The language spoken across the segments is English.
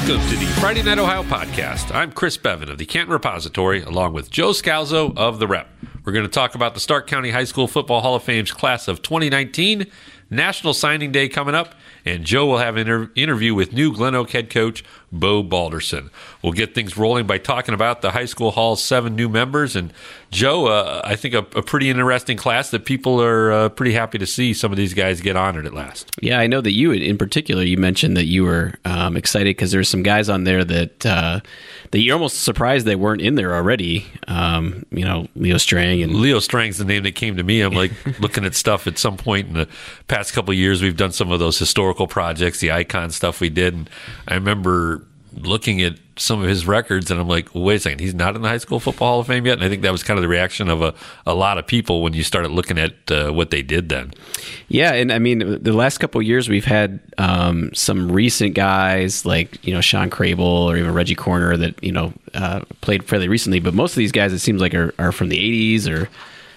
Welcome to the Friday Night Ohio podcast. I'm Chris Beaven of the Canton Repository, along with Joe Scalzo of the Rep. We're going to talk about the Stark County High School Football Hall of Fame's class of 2019, National Signing Day coming up, and Joe will have an inter- interview with new Glen Oak head coach Beau Balderson. We'll get things rolling by talking about the high school hall's seven new members. And Joe, uh, I think a, a, pretty interesting class that people are uh, pretty happy to see some of these guys get honored at last. Yeah, I know that you, in particular, you mentioned that you were um, excited because there's some guys on there that uh, that you're almost surprised they weren't in there already. Um, you know, Leo Strang and Leo Strang's the name that came to me. I'm like looking at stuff at some point in the past couple years. We've done some of those historical projects, the icon stuff we did, and I remember looking at some of his records, and I'm like, wait a second, he's not in the High School Football Hall of Fame yet. And I think that was kind of the reaction of a, a lot of people when you started looking at uh, what they did then. Yeah, and I mean, the last couple years we've had um, some recent guys like you know Shawn Crable or even Reggie Corner that you know uh, played fairly recently, but most of these guys it seems like are, are from the 80s or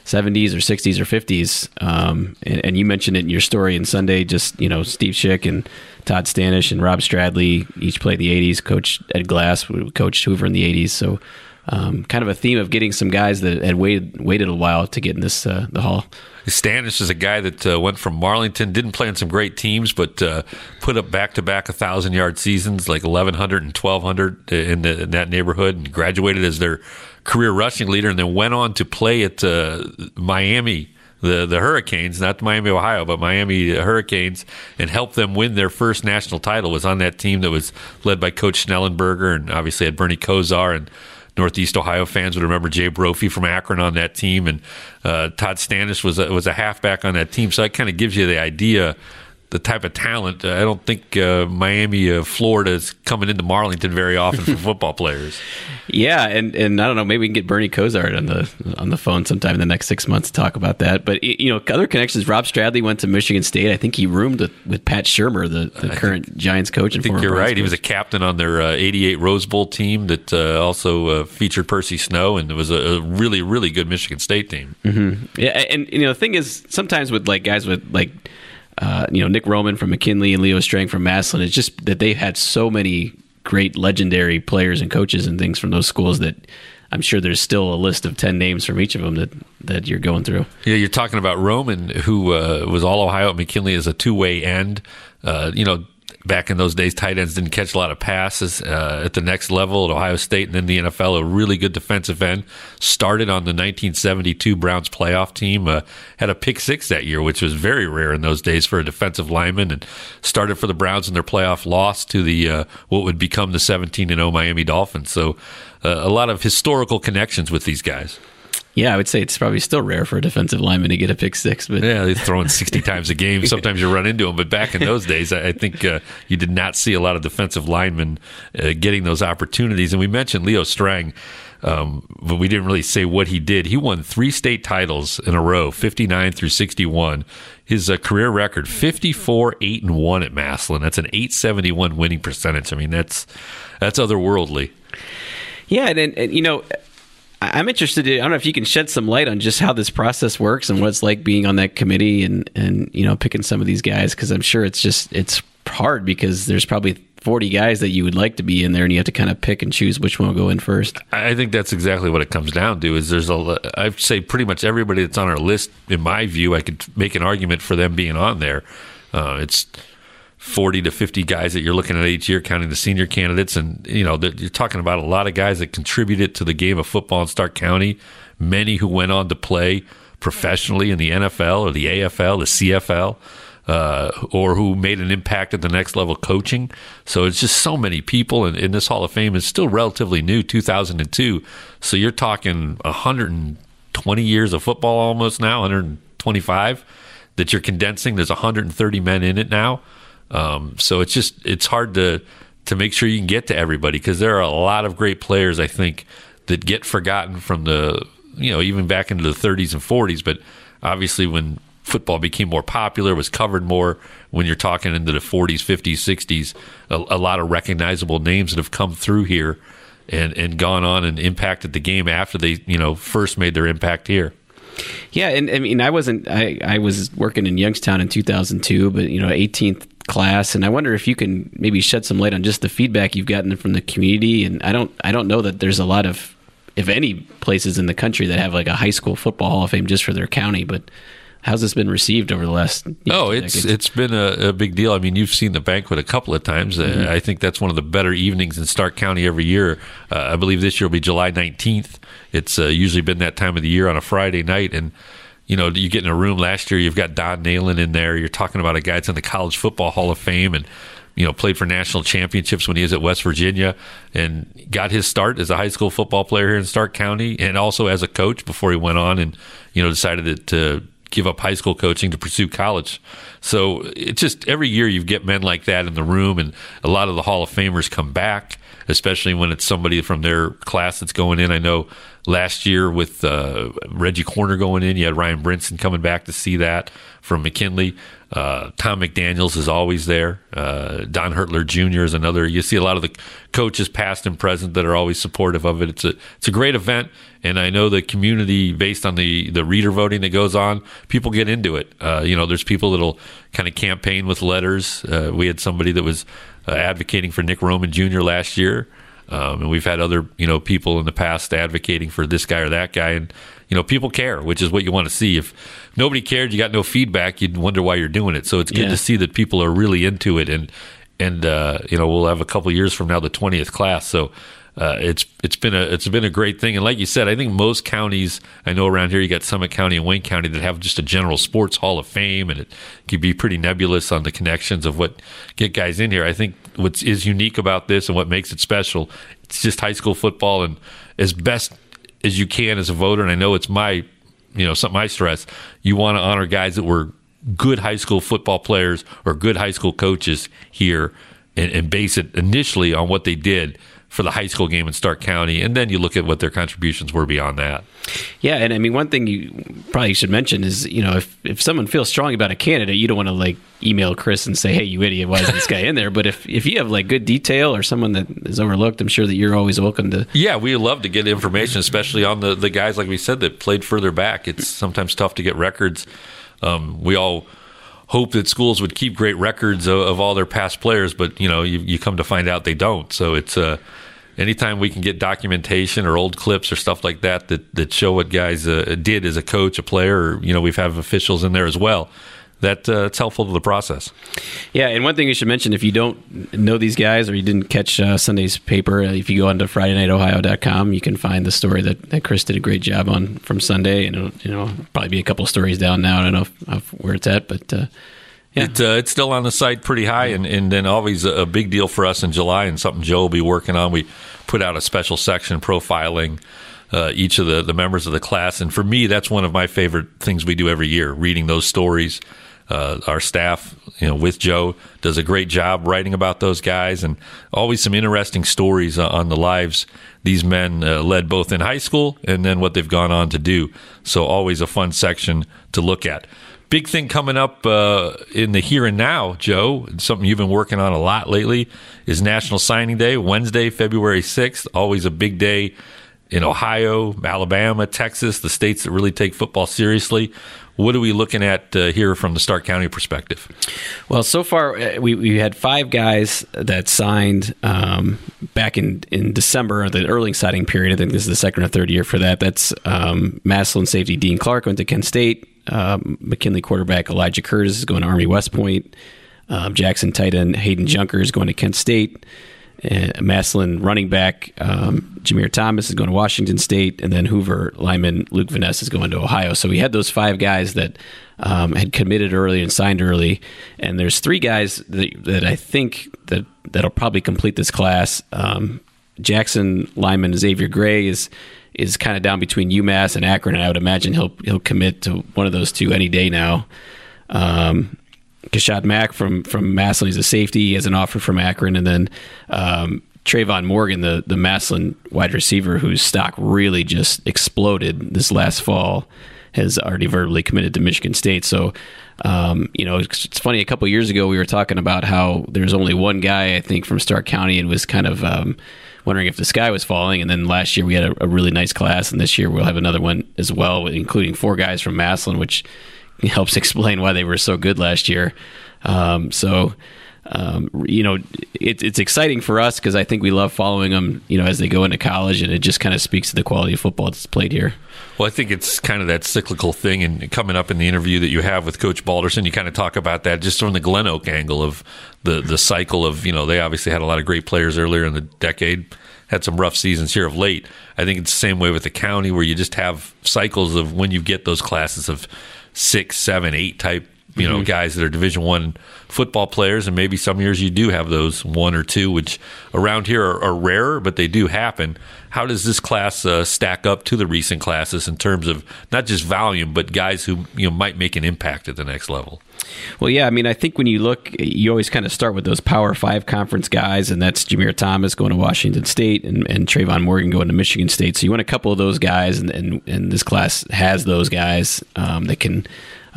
70s or 60s or 50s. Um, and, and, you mentioned it in your story in Sunday, just, you know, Steve Schick and Todd Stanish and Rob Stradley each played the 80s. Coach Ed Glass coached Hoover in the 80s. So um, kind of a theme of getting some guys that had waited waited a while to get in this uh, the hall. Stanish is a guy that uh, went from Marlington, didn't play in some great teams, but uh, put up back to back a thousand yard seasons, like 1,100 and 1,200 in, the, in, that neighborhood, and graduated as their career rushing leader, and then went on to play at uh, Miami the the Hurricanes, not Miami, Ohio, but Miami Hurricanes, and helped them win their first national title. Was on that team that was led by Coach Schnellenberger, and obviously had Bernie Kosar and. Northeast Ohio fans would remember Jay Brophy from Akron on that team, and uh, Todd Stanish was a, was a halfback on that team. So that kind of gives you the idea the type of talent. I don't think uh, Miami, uh, Florida is coming into Marlington very often for football players. Yeah, and, and I don't know, maybe we can get Bernie Kosar on the on the phone sometime in the next six months to talk about that. But you know, other connections. Rob Stradley went to Michigan State. I think he roomed with, with Pat Shurmur, the, the current think, Giants coach. I think you're right. Coach. He was a captain on their '88 uh, Rose Bowl team that uh, also uh, featured Percy Snow, and it was a, a, really really good Michigan State team. Mm-hmm. Yeah, and you know the thing is, sometimes with like guys with like uh, you know, Nick Roman from McKinley and Leo Strang from Massillon. It's just that they've had so many great legendary players and coaches and things from those schools that I'm sure there's still a list of 10 names from each of them that, that you're going through. Yeah, you're talking about Roman, who uh, was all Ohio at McKinley as a two way end. Uh, you know, back in those days, tight ends didn't catch a lot of passes uh, at the next level at Ohio State and then the NFL. A really good defensive end. Started on the 1972 Browns playoff team. Uh, had a pick six that year, which was very rare in those days for a defensive lineman. And started for the Browns in their playoff loss to the uh, what would become the 17 and 0 Miami Dolphins. So uh, a lot of historical connections with these guys. Yeah, I would say it's probably still rare for a defensive lineman to get a pick six. But yeah, they're throwing sixty times a game. Sometimes you run into them, but back in those days, I think uh, you did not see a lot of defensive linemen uh, getting those opportunities. And we mentioned Leo Strang. Um, but we didn't really say what he did. He won three state titles in a row, 59 through 61. His uh, career record, 54, 8 and 1 at Massillon. That's an 871 winning percentage. I mean, that's that's otherworldly. Yeah, and, and you know, I'm interested. In, I don't know if you can shed some light on just how this process works and what it's like being on that committee and and you know picking some of these guys because I'm sure it's just it's hard because there's probably 40 guys that you would like to be in there and you have to kind of pick and choose which one will go in first. I think that's exactly what it comes down to is there's a I'd say pretty much everybody that's on our list in my view I could make an argument for them being on there. Uh, it's 40 to 50 guys that you're looking at each year, counting the senior candidates. And, you know, you're talking about a lot of guys that contributed to the game of football in Stark County, many who went on to play professionally in the NFL or the AFL, the CFL. Uh, or who made an impact at the next level coaching. So it's just so many people, and, and this Hall of Fame is still relatively new, 2002. So you're talking 120 years of football almost now, 125 that you're condensing. There's 130 men in it now. Um, so it's just it's hard to to make sure you can get to everybody because there are a lot of great players I think that get forgotten from the you know even back into the 30s and 40s. But obviously when football became more popular, was covered more. When you're talking into the 40s, 50s, 60s, a, a lot of recognizable names that have come through here and and gone on and impacted the game after they you know first made their impact here. Yeah, and I mean, I wasn't. I, I was working in Youngstown in 2002, but you know, 18th class, and I wonder if you can maybe shed some light on just the feedback you've gotten from the community. And I don't, I don't know that there's a lot of, if any, places in the country that have like a high school football hall of fame just for their county, but. How's this been received over the last? You know, oh, it's decades? it's been a, a, big deal. I mean, you've seen the banquet a couple of times. Uh, mm-hmm. I think that's one of the better evenings in Stark County every year. Uh, I believe this year will be July nineteenth. It's uh, usually been that time of the year on a Friday night, and you know, you get in a room last year, you've got Don Nehlen in there. You're talking about a guy that's in the College Football Hall of Fame and, you know, played for national championships when he was at West Virginia and got his start as a high school football player here in Stark County and also as a coach before he went on and, you know, decided to give up high school coaching to pursue college. So it's just every year you get men like that in the room, and a lot of the Hall of Famers come back, especially when it's somebody from their class that's going in. I know last year with uh, Reggie Corner going in. You had Ryan Brinson coming back to see that from McKinley. Uh, Tom McDaniels is always there. Uh, Don Hertler Jr. is another. You see a lot of the coaches, past and present, that are always supportive of it. It's a it's a great event, and I know the community, based on the the reader voting that goes on, people get into it. Uh, you know, there's people that'll kind of campaign with letters. Uh, we had somebody that was uh, advocating for Nick Roman Jr. last year. Um, and we've had other, you know, people in the past advocating for this guy or that guy, and you know, people care, which is what you want to see. If nobody cared, you got no feedback, you'd wonder why you're doing it. So it's good yeah. to see that people are really into it, and and uh, you know, we'll have a couple years from now the twentieth class. So uh, it's it's been a it's been a great thing, and like you said, I think most counties I know around here, you got Summit County and Wayne County that have just a general sports Hall of Fame, and it can be pretty nebulous on the connections of what get guys in here. I think what is unique about this and what makes it special, it's just high school football, and as best as you can as a voter, and I know it's my you know something I stress, you want to honor guys that were good high school football players or good high school coaches here, and, and base it initially on what they did for the high school game in Stark County, and then you look at what their contributions were beyond that. Yeah, and I mean, one thing you probably should mention is, you know, if, if someone feels strong about a candidate, you don't want to like email Chris and say, "Hey, you idiot, why is this guy in there?" But if if you have like good detail or someone that is overlooked, I'm sure that you're always welcome to. Yeah, we love to get information, especially on the the guys like we said that played further back. It's sometimes tough to get records. Um, we all hope that schools would keep great records of, of, all their past players, but you know, you, you come to find out they don't. So it's uh, anytime we can get documentation or old clips or stuff like that that, that show what guys uh, did as a coach, a player, or you know, we've have officials in there as well. That uh, it's helpful to the process. Yeah, and one thing you should mention if you don't know these guys or you didn't catch uh, Sunday's paper, uh, if you go onto FridayNightOhio.com, you can find the story that, that Chris did a great job on from Sunday, and you know probably be a couple stories down now. I don't know if, if where it's at, but uh, yeah. It, uh, it's still on the site pretty high, and, and then always a, big deal for us in July, and something Joe will be working on. We put out a special section profiling uh, each of the, the members of the class, and for me, that's one of my favorite things we do every year. Reading those stories, uh, our staff, you know, with Joe, does a great job writing about those guys, and always some interesting stories on the lives these men uh, led both in high school and then what they've gone on to do. So always a fun section to look at big thing coming up uh, in the here and now, Joe. Something you've been working on a lot lately is National Signing Day, Wednesday, February sixth. Always a big day in Ohio, Alabama, Texas, the states that really take football seriously. What are we looking at uh, here from the Stark County perspective? Well, so far uh, we, we had five guys that signed um, back in, in December, the early signing period. I think this is the second or third year for that. That's um, Massillon safety Dean Clark went to Kent State. Um, McKinley quarterback Elijah Curtis is going to Army West Point. Um, Jackson tight end Hayden Junker is going to Kent State. Uh, Massillon running back um, Jameer Thomas is going to Washington State, and then Hoover lineman Luke Vaness is going to Ohio. So we had those five guys that um, had committed early and signed early, and there's three guys that, that I think that that'll probably complete this class. Um, Jackson lineman Xavier Gray is is kind of down between UMass and Akron, and I would imagine he'll he'll commit to one of those two any day now. Um, Kashad Mack from from Massillon, he's a safety. Has an offer from Akron, and then um, Trayvon Morgan, the the Massillon wide receiver, whose stock really just exploded this last fall, has already verbally committed to Michigan State. So. Um, you know, it's, it's, funny. A couple years ago, we were talking about how there's only one guy, I think, from Stark County, and was kind of um, wondering if the sky was falling. And then last year we had a, a, really nice class, and this year we'll have another one as well, including four guys from Massillon, which helps explain why they were so good last year. Um, so um, you know, it, it's exciting for us because I think we love following them, you know, as they go into college, and it just kind of speaks to the quality of football that's played here. Well, I think it's kind of that cyclical thing, and coming up in the interview that you have with Coach Balderson, you kind of talk about that just from the Glen Oak angle of the the cycle of you know they obviously had a lot of great players earlier in the decade, had some rough seasons here of late. I think it's the same way with the county where you just have cycles of when you get those classes of six, seven, eight type you know, mm-hmm. guys that are Division One football players, and maybe some years you do have those one or two, which around here are, are rarer, but they do happen. How does this class uh, stack up to the recent classes in terms of not just volume, but guys who you know might make an impact at the next level? Well, yeah, I mean, I think when you look, you always kind of start with those Power Five conference guys, and that's Jameer Thomas going to Washington State and, and Trayvon Morgan going to Michigan State. So you want a couple of those guys, and, and, and this class has those guys um, that can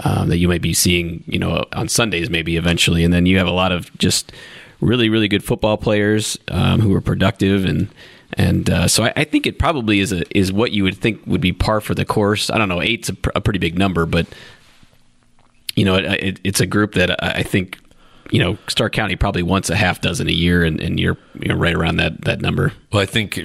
um, that you might be seeing, you know, on Sundays maybe eventually, and then you have a lot of just really, really good football players um, who are productive and. And uh, so I, I, think it probably is a, is what you would think would be par for the course. I don't know, eight's a, pr- a pretty big number, but you know, it, it, it's a group that I think you know Stark County probably wants a half dozen a year, and, and you're you know right around that that number. Well, I think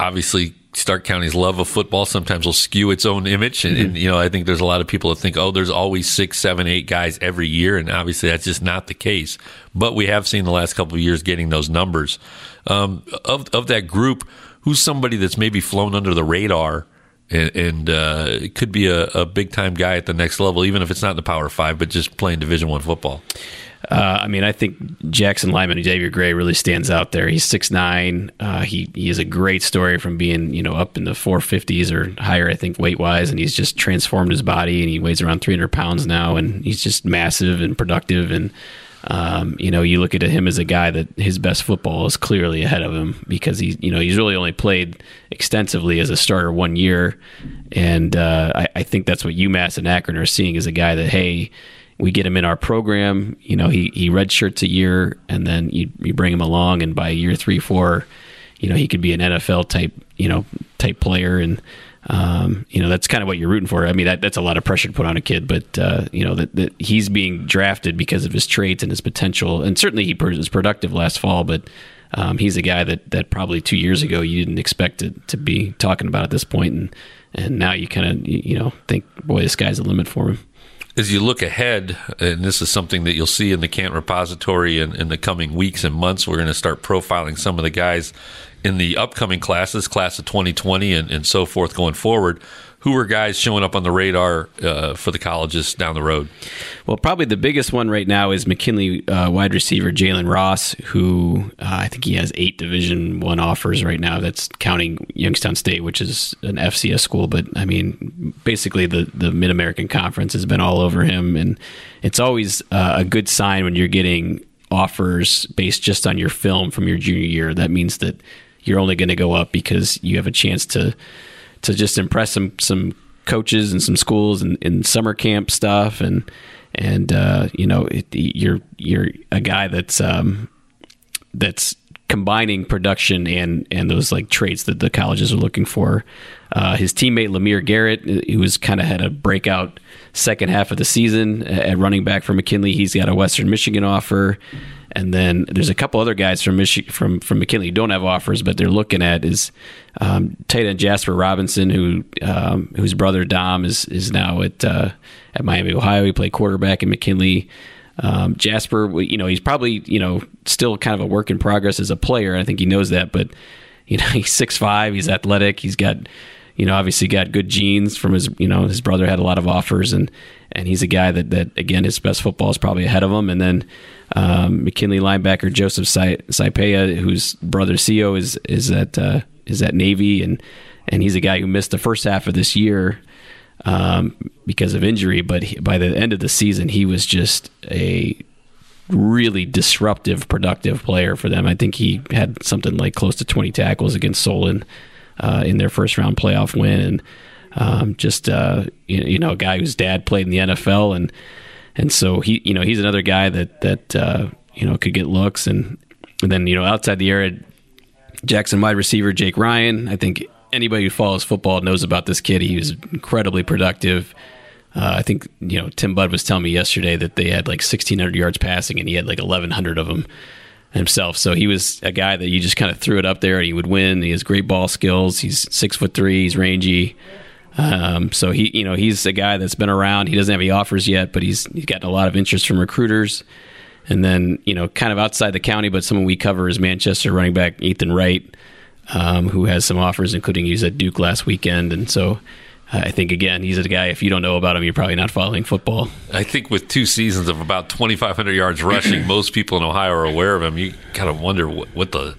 obviously Stark County's love of football sometimes will skew its own image. And, mm-hmm. and, you know, I think there's a lot of people that think, oh, there's always six, seven, eight guys every year. And obviously that's just not the case. But we have seen the last couple of years getting those numbers. Um, of, of that group, who's somebody that's maybe flown under the radar and, and uh, could be a, a big time guy at the next level, even if it's not in the Power Five, but just playing Division One football? Uh, I mean, I think Jackson lineman, Xavier Gray, really stands out there. He's six nine. Uh, he he has a great story from being you know up in the four fifties or higher, I think weight wise, and he's just transformed his body, and he weighs around three hundred pounds now, and he's just massive and productive, and um, you know, you look at him as a guy that his best football is clearly ahead of him because he, you know, he's really only played extensively as a starter one year, and uh, I, I think that's what UMass and Akron are seeing as a guy that hey we get him in our program. You know, he he redshirts a year, and then you you bring him along, and by year three, four, you know, he could be an NFL type, you know, type player, and um, you know, that's kind of what you're rooting for. I mean, that, that's a lot of pressure to put on a kid, but uh, you know that, that he's being drafted because of his traits and his potential, and certainly he was productive last fall, but. Um, he's a guy that, that probably two years ago you didn't expect to, to be talking about at this point, and and now you kind of you know think, boy, this guy's the limit for him as you look ahead, and this is something that you'll see in the Canton repository in, in the coming weeks and months, we're going to start profiling some of the guys in the upcoming classes, class of 2020 and, and so forth going forward who are guys showing up on the radar uh, for the colleges down the road? Well, probably the biggest one right now is McKinley uh, wide receiver Jalen Ross, who uh, I think he has eight Division One offers right now. That's counting Youngstown State, which is an FCS school. But I mean, basically the the Mid American Conference has been all over him, and it's always uh, a good sign when you're getting offers based just on your film from your junior year. That means that you're only going to go up because you have a chance to to just impress some some coaches and some schools and, and summer camp stuff and and uh, you know it, you're you're a guy that's um, that's combining production and and those like traits that the colleges are looking for. Uh, his teammate Lemire Garrett, who was kind of had a breakout second half of the season at running back for McKinley, he's got a Western Michigan offer. And then there's a couple other guys from Michi- from from McKinley who don't have offers, but they're looking at is um, tight end Jasper Robinson, who um, whose brother Dom is is now at uh, at Miami, Ohio. He played quarterback in McKinley. Um, Jasper, you know, he's probably you know still kind of a work in progress as a player. I think he knows that, but you know, he's six five. He's athletic. He's got you know, obviously got good genes from his, you know, his brother had a lot of offers and, and he's a guy that, that again, his best football is probably ahead of him. And then, um, McKinley linebacker Joseph Saipea, whose brother Sio is, is at, uh, is at Navy and, and he's a guy who missed the first half of this year, um, because of injury. But he, by the end of the season, he was just a really disruptive, productive player for them. I think he had something like close to 20 tackles against Solon uh, in their first round playoff win, and um, just uh, you, you, know a guy whose dad played in the NFL, and and so he you know he's another guy that that uh, you know could get looks, and, and then you know outside the area, Jackson wide receiver Jake Ryan. I think anybody who follows football knows about this kid. He was incredibly productive. Uh, I think you know Tim Budd was telling me yesterday that they had like 1,600 yards passing, and he had like 1,100 of them himself. So he was a guy that you just kind of threw it up there, and he would win. He has great ball skills. He's six foot three. He's rangy. Um, so he, you know, he's a guy that's been around. He doesn't have any offers yet, but he's he's gotten a lot of interest from recruiters. And then, you know, kind of outside the county, but someone we cover is Manchester running back Ethan Wright, um, who has some offers, including he was at Duke last weekend. And so I think again, he's a guy. If you don't know about him, you're probably not following football. I think with two seasons of about 2,500 yards rushing, most people in Ohio are aware of him. You kind of wonder what, what the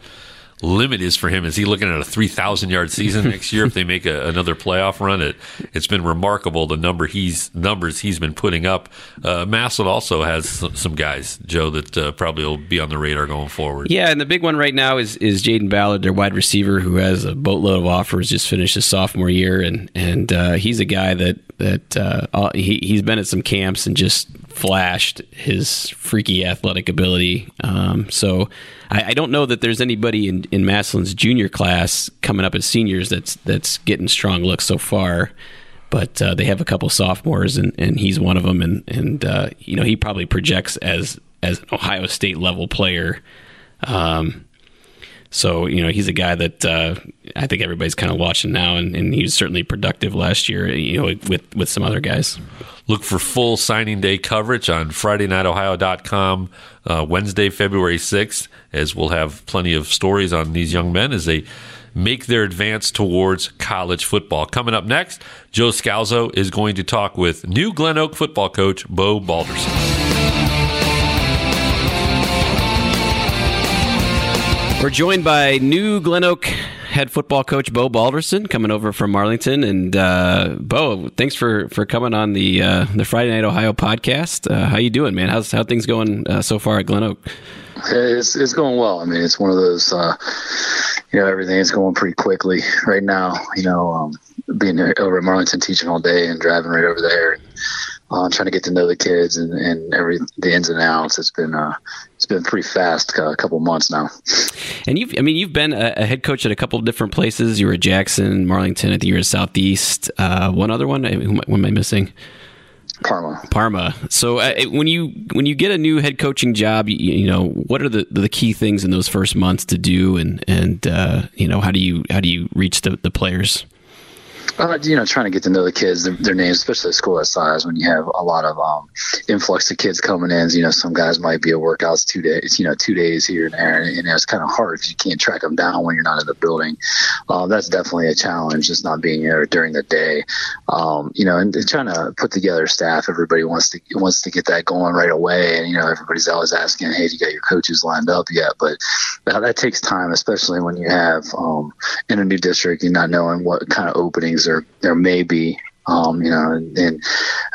limit is for him. Is he looking at a 3,000 yard season next year if they make a, another playoff run? It, it's been remarkable the number he's numbers he's been putting up. Uh, Massillon also has some, some guys, Joe, that uh, probably will be on the radar going forward. Yeah, and the big one right now is is Jayden Ballard, their wide receiver, who has a boatload of offers, just finished his sophomore year, and and uh, he's a guy that that uh, he he's been at some camps and just flashed his freaky athletic ability. Um, so I, I, don't know that there's anybody in, in Massillon's junior class coming up as seniors that's that's getting strong looks so far. But uh, they have a couple sophomores, and, and he's one of them. And and uh, you know he probably projects as as an Ohio State level player. Um, so you know he's a guy that uh, I think everybody's kind of watching now, and, and he was certainly productive last year. You know with with some other guys. Look for full signing day coverage on FridayNightOhio.com uh, Wednesday, February 6th, as we'll have plenty of stories on these young men as they make their advance towards college football. Coming up next, Joe Scalzo is going to talk with new Glen Oak football coach Beau Balderson. We're joined by new Glen Oak head football coach Beau Balderson coming over from Arlington. And uh, Beau, thanks for for coming on the uh, the Friday Night Ohio podcast. Uh, how you doing, man? How's how things going uh, so far at Glen Oak? It's it's going well. I mean, it's one of those. Uh, you know, everything is going pretty quickly right now. You know, um, being over at Arlington teaching all day and driving right over there uh, trying to get to know the kids and, and every the ins and outs. It's been uh, it's been pretty fast uh, a couple months now. And you've I mean you've been a, a, head coach at a couple of different places. You were at Jackson, Marlington. I think you were at Southeast. Uh, one other one. What am I missing? Parma. Parma. So uh, when you when you get a new head coaching job, you, you, know what are the the key things in those first months to do, and and uh, you know how do you how do you reach the, the players? Uh, you know, trying to get to know the kids, their, their names, especially at school that size, when you have a lot of um, influx of kids coming in. You know, some guys might be at workouts two days, you know, two days here and there, and, and it's kind of hard because you can't track them down when you're not in the building. Uh, that's definitely a challenge, just not being there during the day. Um, you know, and, and, trying to put together staff. Everybody wants to wants to get that going right away, and you know, everybody's always asking, "Hey, you got your coaches lined up yet?" But that, that takes time, especially when you have um, in a new district, you're not knowing what kind of openings there there may be. Um, you know, and, and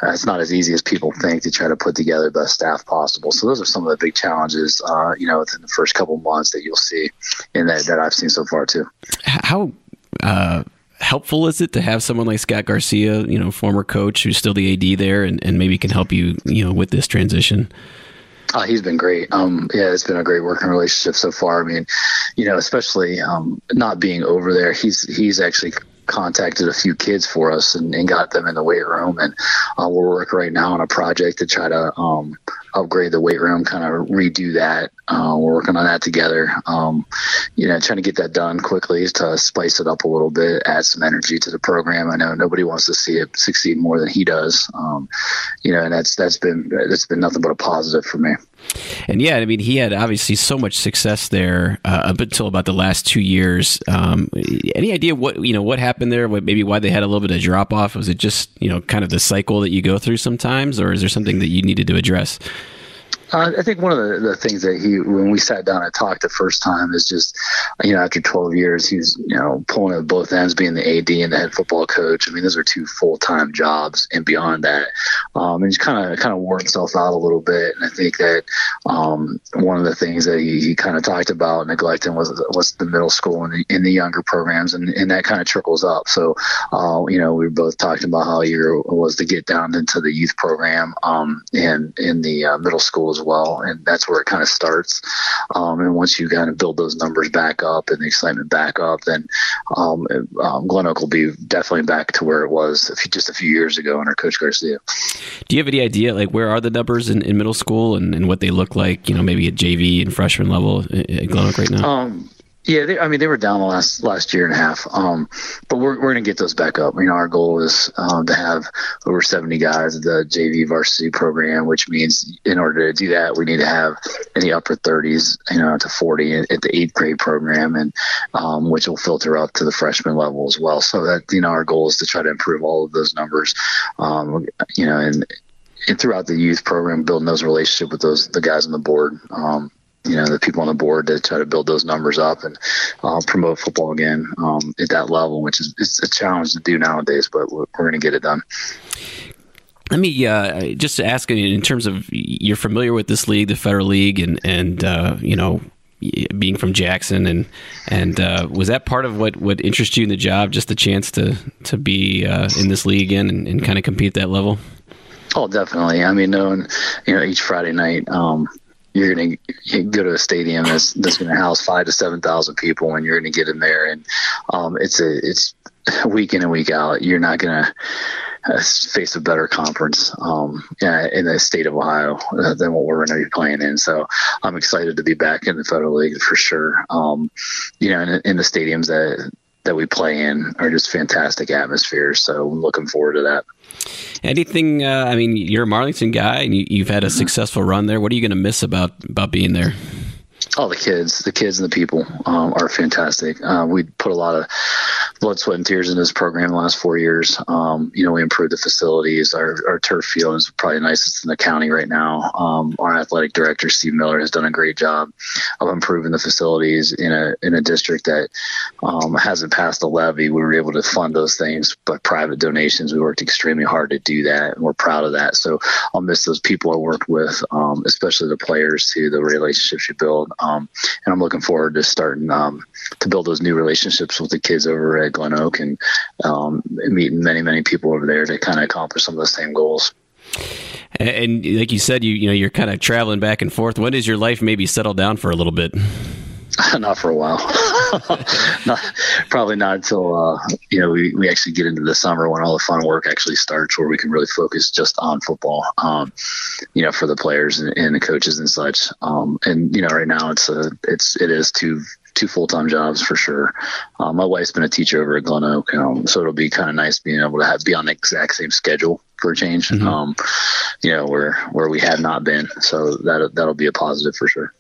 uh, it's not as easy as people think to try to put together the best staff possible. So those are some of the big challenges, uh, you know, within the first couple months that you'll see, and that that I've seen so far too. How uh, helpful is it to have someone like Scott Garcia, you know, former coach who's still the AD there, and, and maybe can help you, you know, with this transition? Oh, he's been great. Um, yeah, it's been a great working relationship so far. I mean, you know, especially um, not being over there, he's he's actually contacted a few kids for us and, and got them in the weight room. And uh, we're working right now on a project to try to um, upgrade the weight room, kind of redo that. Uh, we're working on that together. Um, you know, trying to get that done quickly to spice it up a little bit, add some energy to the program. I know nobody wants to see it succeed more than he does. Um, you know, and that's that's been that's been nothing but a positive for me. And yeah, I mean, he had obviously so much success there uh, up until about the last two years. Um, any idea what you know what happened there? What maybe why they had a little bit of drop off? Was it just you know kind of the cycle that you go through sometimes, or is there something that you needed to address? I think one of the, the things that he, when we sat down and talked the first time, is just, you know, after 12 years, he's, you know, pulling at both ends, being the AD and the head football coach. I mean, those are two full time jobs, and beyond that, um, and he's kind of kind of wore himself out a little bit. And I think that um, one of the things that he, he kind of talked about neglecting was was the middle school and the, and the younger programs, and, and that kind of trickles up. So, uh, you know, we were both talking about how eager was to get down into the youth program um, and in the uh, middle schools as well, and that's where it kind of starts. Um, and once you kind of build those numbers back up and the excitement back up, then um, um, Glen Oak will be definitely back to where it was just a few years ago under Coach Garcia. Do you have any idea, like where are the numbers in, in middle school and, and what they look like? You know, maybe at JV and freshman level at Glen Oak right now. Um, yeah, they, I mean they were down the last last year and a half, um, but we're we're gonna get those back up. You know, our goal is um, to have over seventy guys at the JV varsity program, which means in order to do that, we need to have in the upper thirties, you know, to forty at, the eighth grade program, and um, which will filter up to the freshman level as well. So that you know, our goal is to try to improve all of those numbers. Um, you know, and and throughout the youth program, building those relationships with those the guys on the board. Um, you know the people on the board to try to build those numbers up and uh, promote football again um, at that level, which is it's a challenge to do nowadays, but we're, we're going to get it done. Let me uh, just ask in terms of you're familiar with this league, the Federal League, and and uh, you know being from Jackson and and uh, was that part of what what interested you in the job? Just the chance to to be uh, in this league again and, and kind of compete at that level. Oh, definitely. I mean, knowing you know each Friday night, um, you're going to go to a stadium that's, that's going to house five to seven thousand people, and you're going to get in there, and um, it's a it's week in and week out. You're not going to uh, face a better conference um, in the state of Ohio uh, than what we're going to be playing in. So I'm excited to be back in the Federal League for sure. Um, you know, in, in the stadiums that that we play in are just fantastic atmospheres. So I'm looking forward to that. Anything? Uh, I mean, you're a Marlington guy, and you, have had a mm-hmm. successful run there. What are you going to miss about about being there? All the kids, the kids and the people um, are fantastic. Uh, we put a lot of blood, sweat, and tears in this program the last four years. Um, you know, we improved the facilities. Our, our turf field is probably the nicest in the county right now. Um, our athletic director Steve Miller has done a great job of improving the facilities in a in a district that um, hasn't passed a levy. We were able to fund those things, but private donations. We worked extremely hard to do that, and we're proud of that. So I'll miss those people I worked with, um, especially the players too, the relationships you build. And I'm looking forward to starting um, to build those new relationships with the kids over at Glen Oak and um, meeting many, many people over there to kind of accomplish some of the same goals. And like you said, you you know you're kind of traveling back and forth. When does your life maybe settle down for a little bit? not for a while. not, probably not until uh, you know we, we actually get into the summer when all the fun work actually starts, where we can really focus just on football. Um, you know, for the players and, and the coaches and such. Um, and you know, right now it's a it's it is two two full time jobs for sure. Um, my wife's been a teacher over at Glen Oak, um, so it'll be kind of nice being able to have be on the exact same schedule for a change. Mm-hmm. Um, you know, where where we have not been, so that that'll be a positive for sure.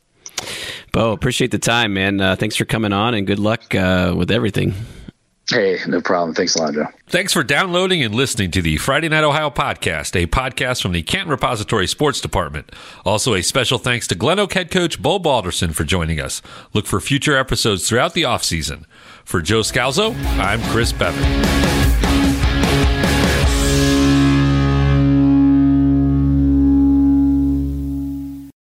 Beau, appreciate the time, man. Uh, thanks for coming on, and good luck uh, with everything. Hey, no problem. Thanks a lot, Joe. Thanks for downloading and listening to the Friday Night Ohio podcast, a podcast from the Canton Repository Sports Department. Also, a special thanks to Glen Oak head coach Beau Balderson for joining us. Look for future episodes throughout the offseason. For Joe Scalzo, I'm Chris Beaven.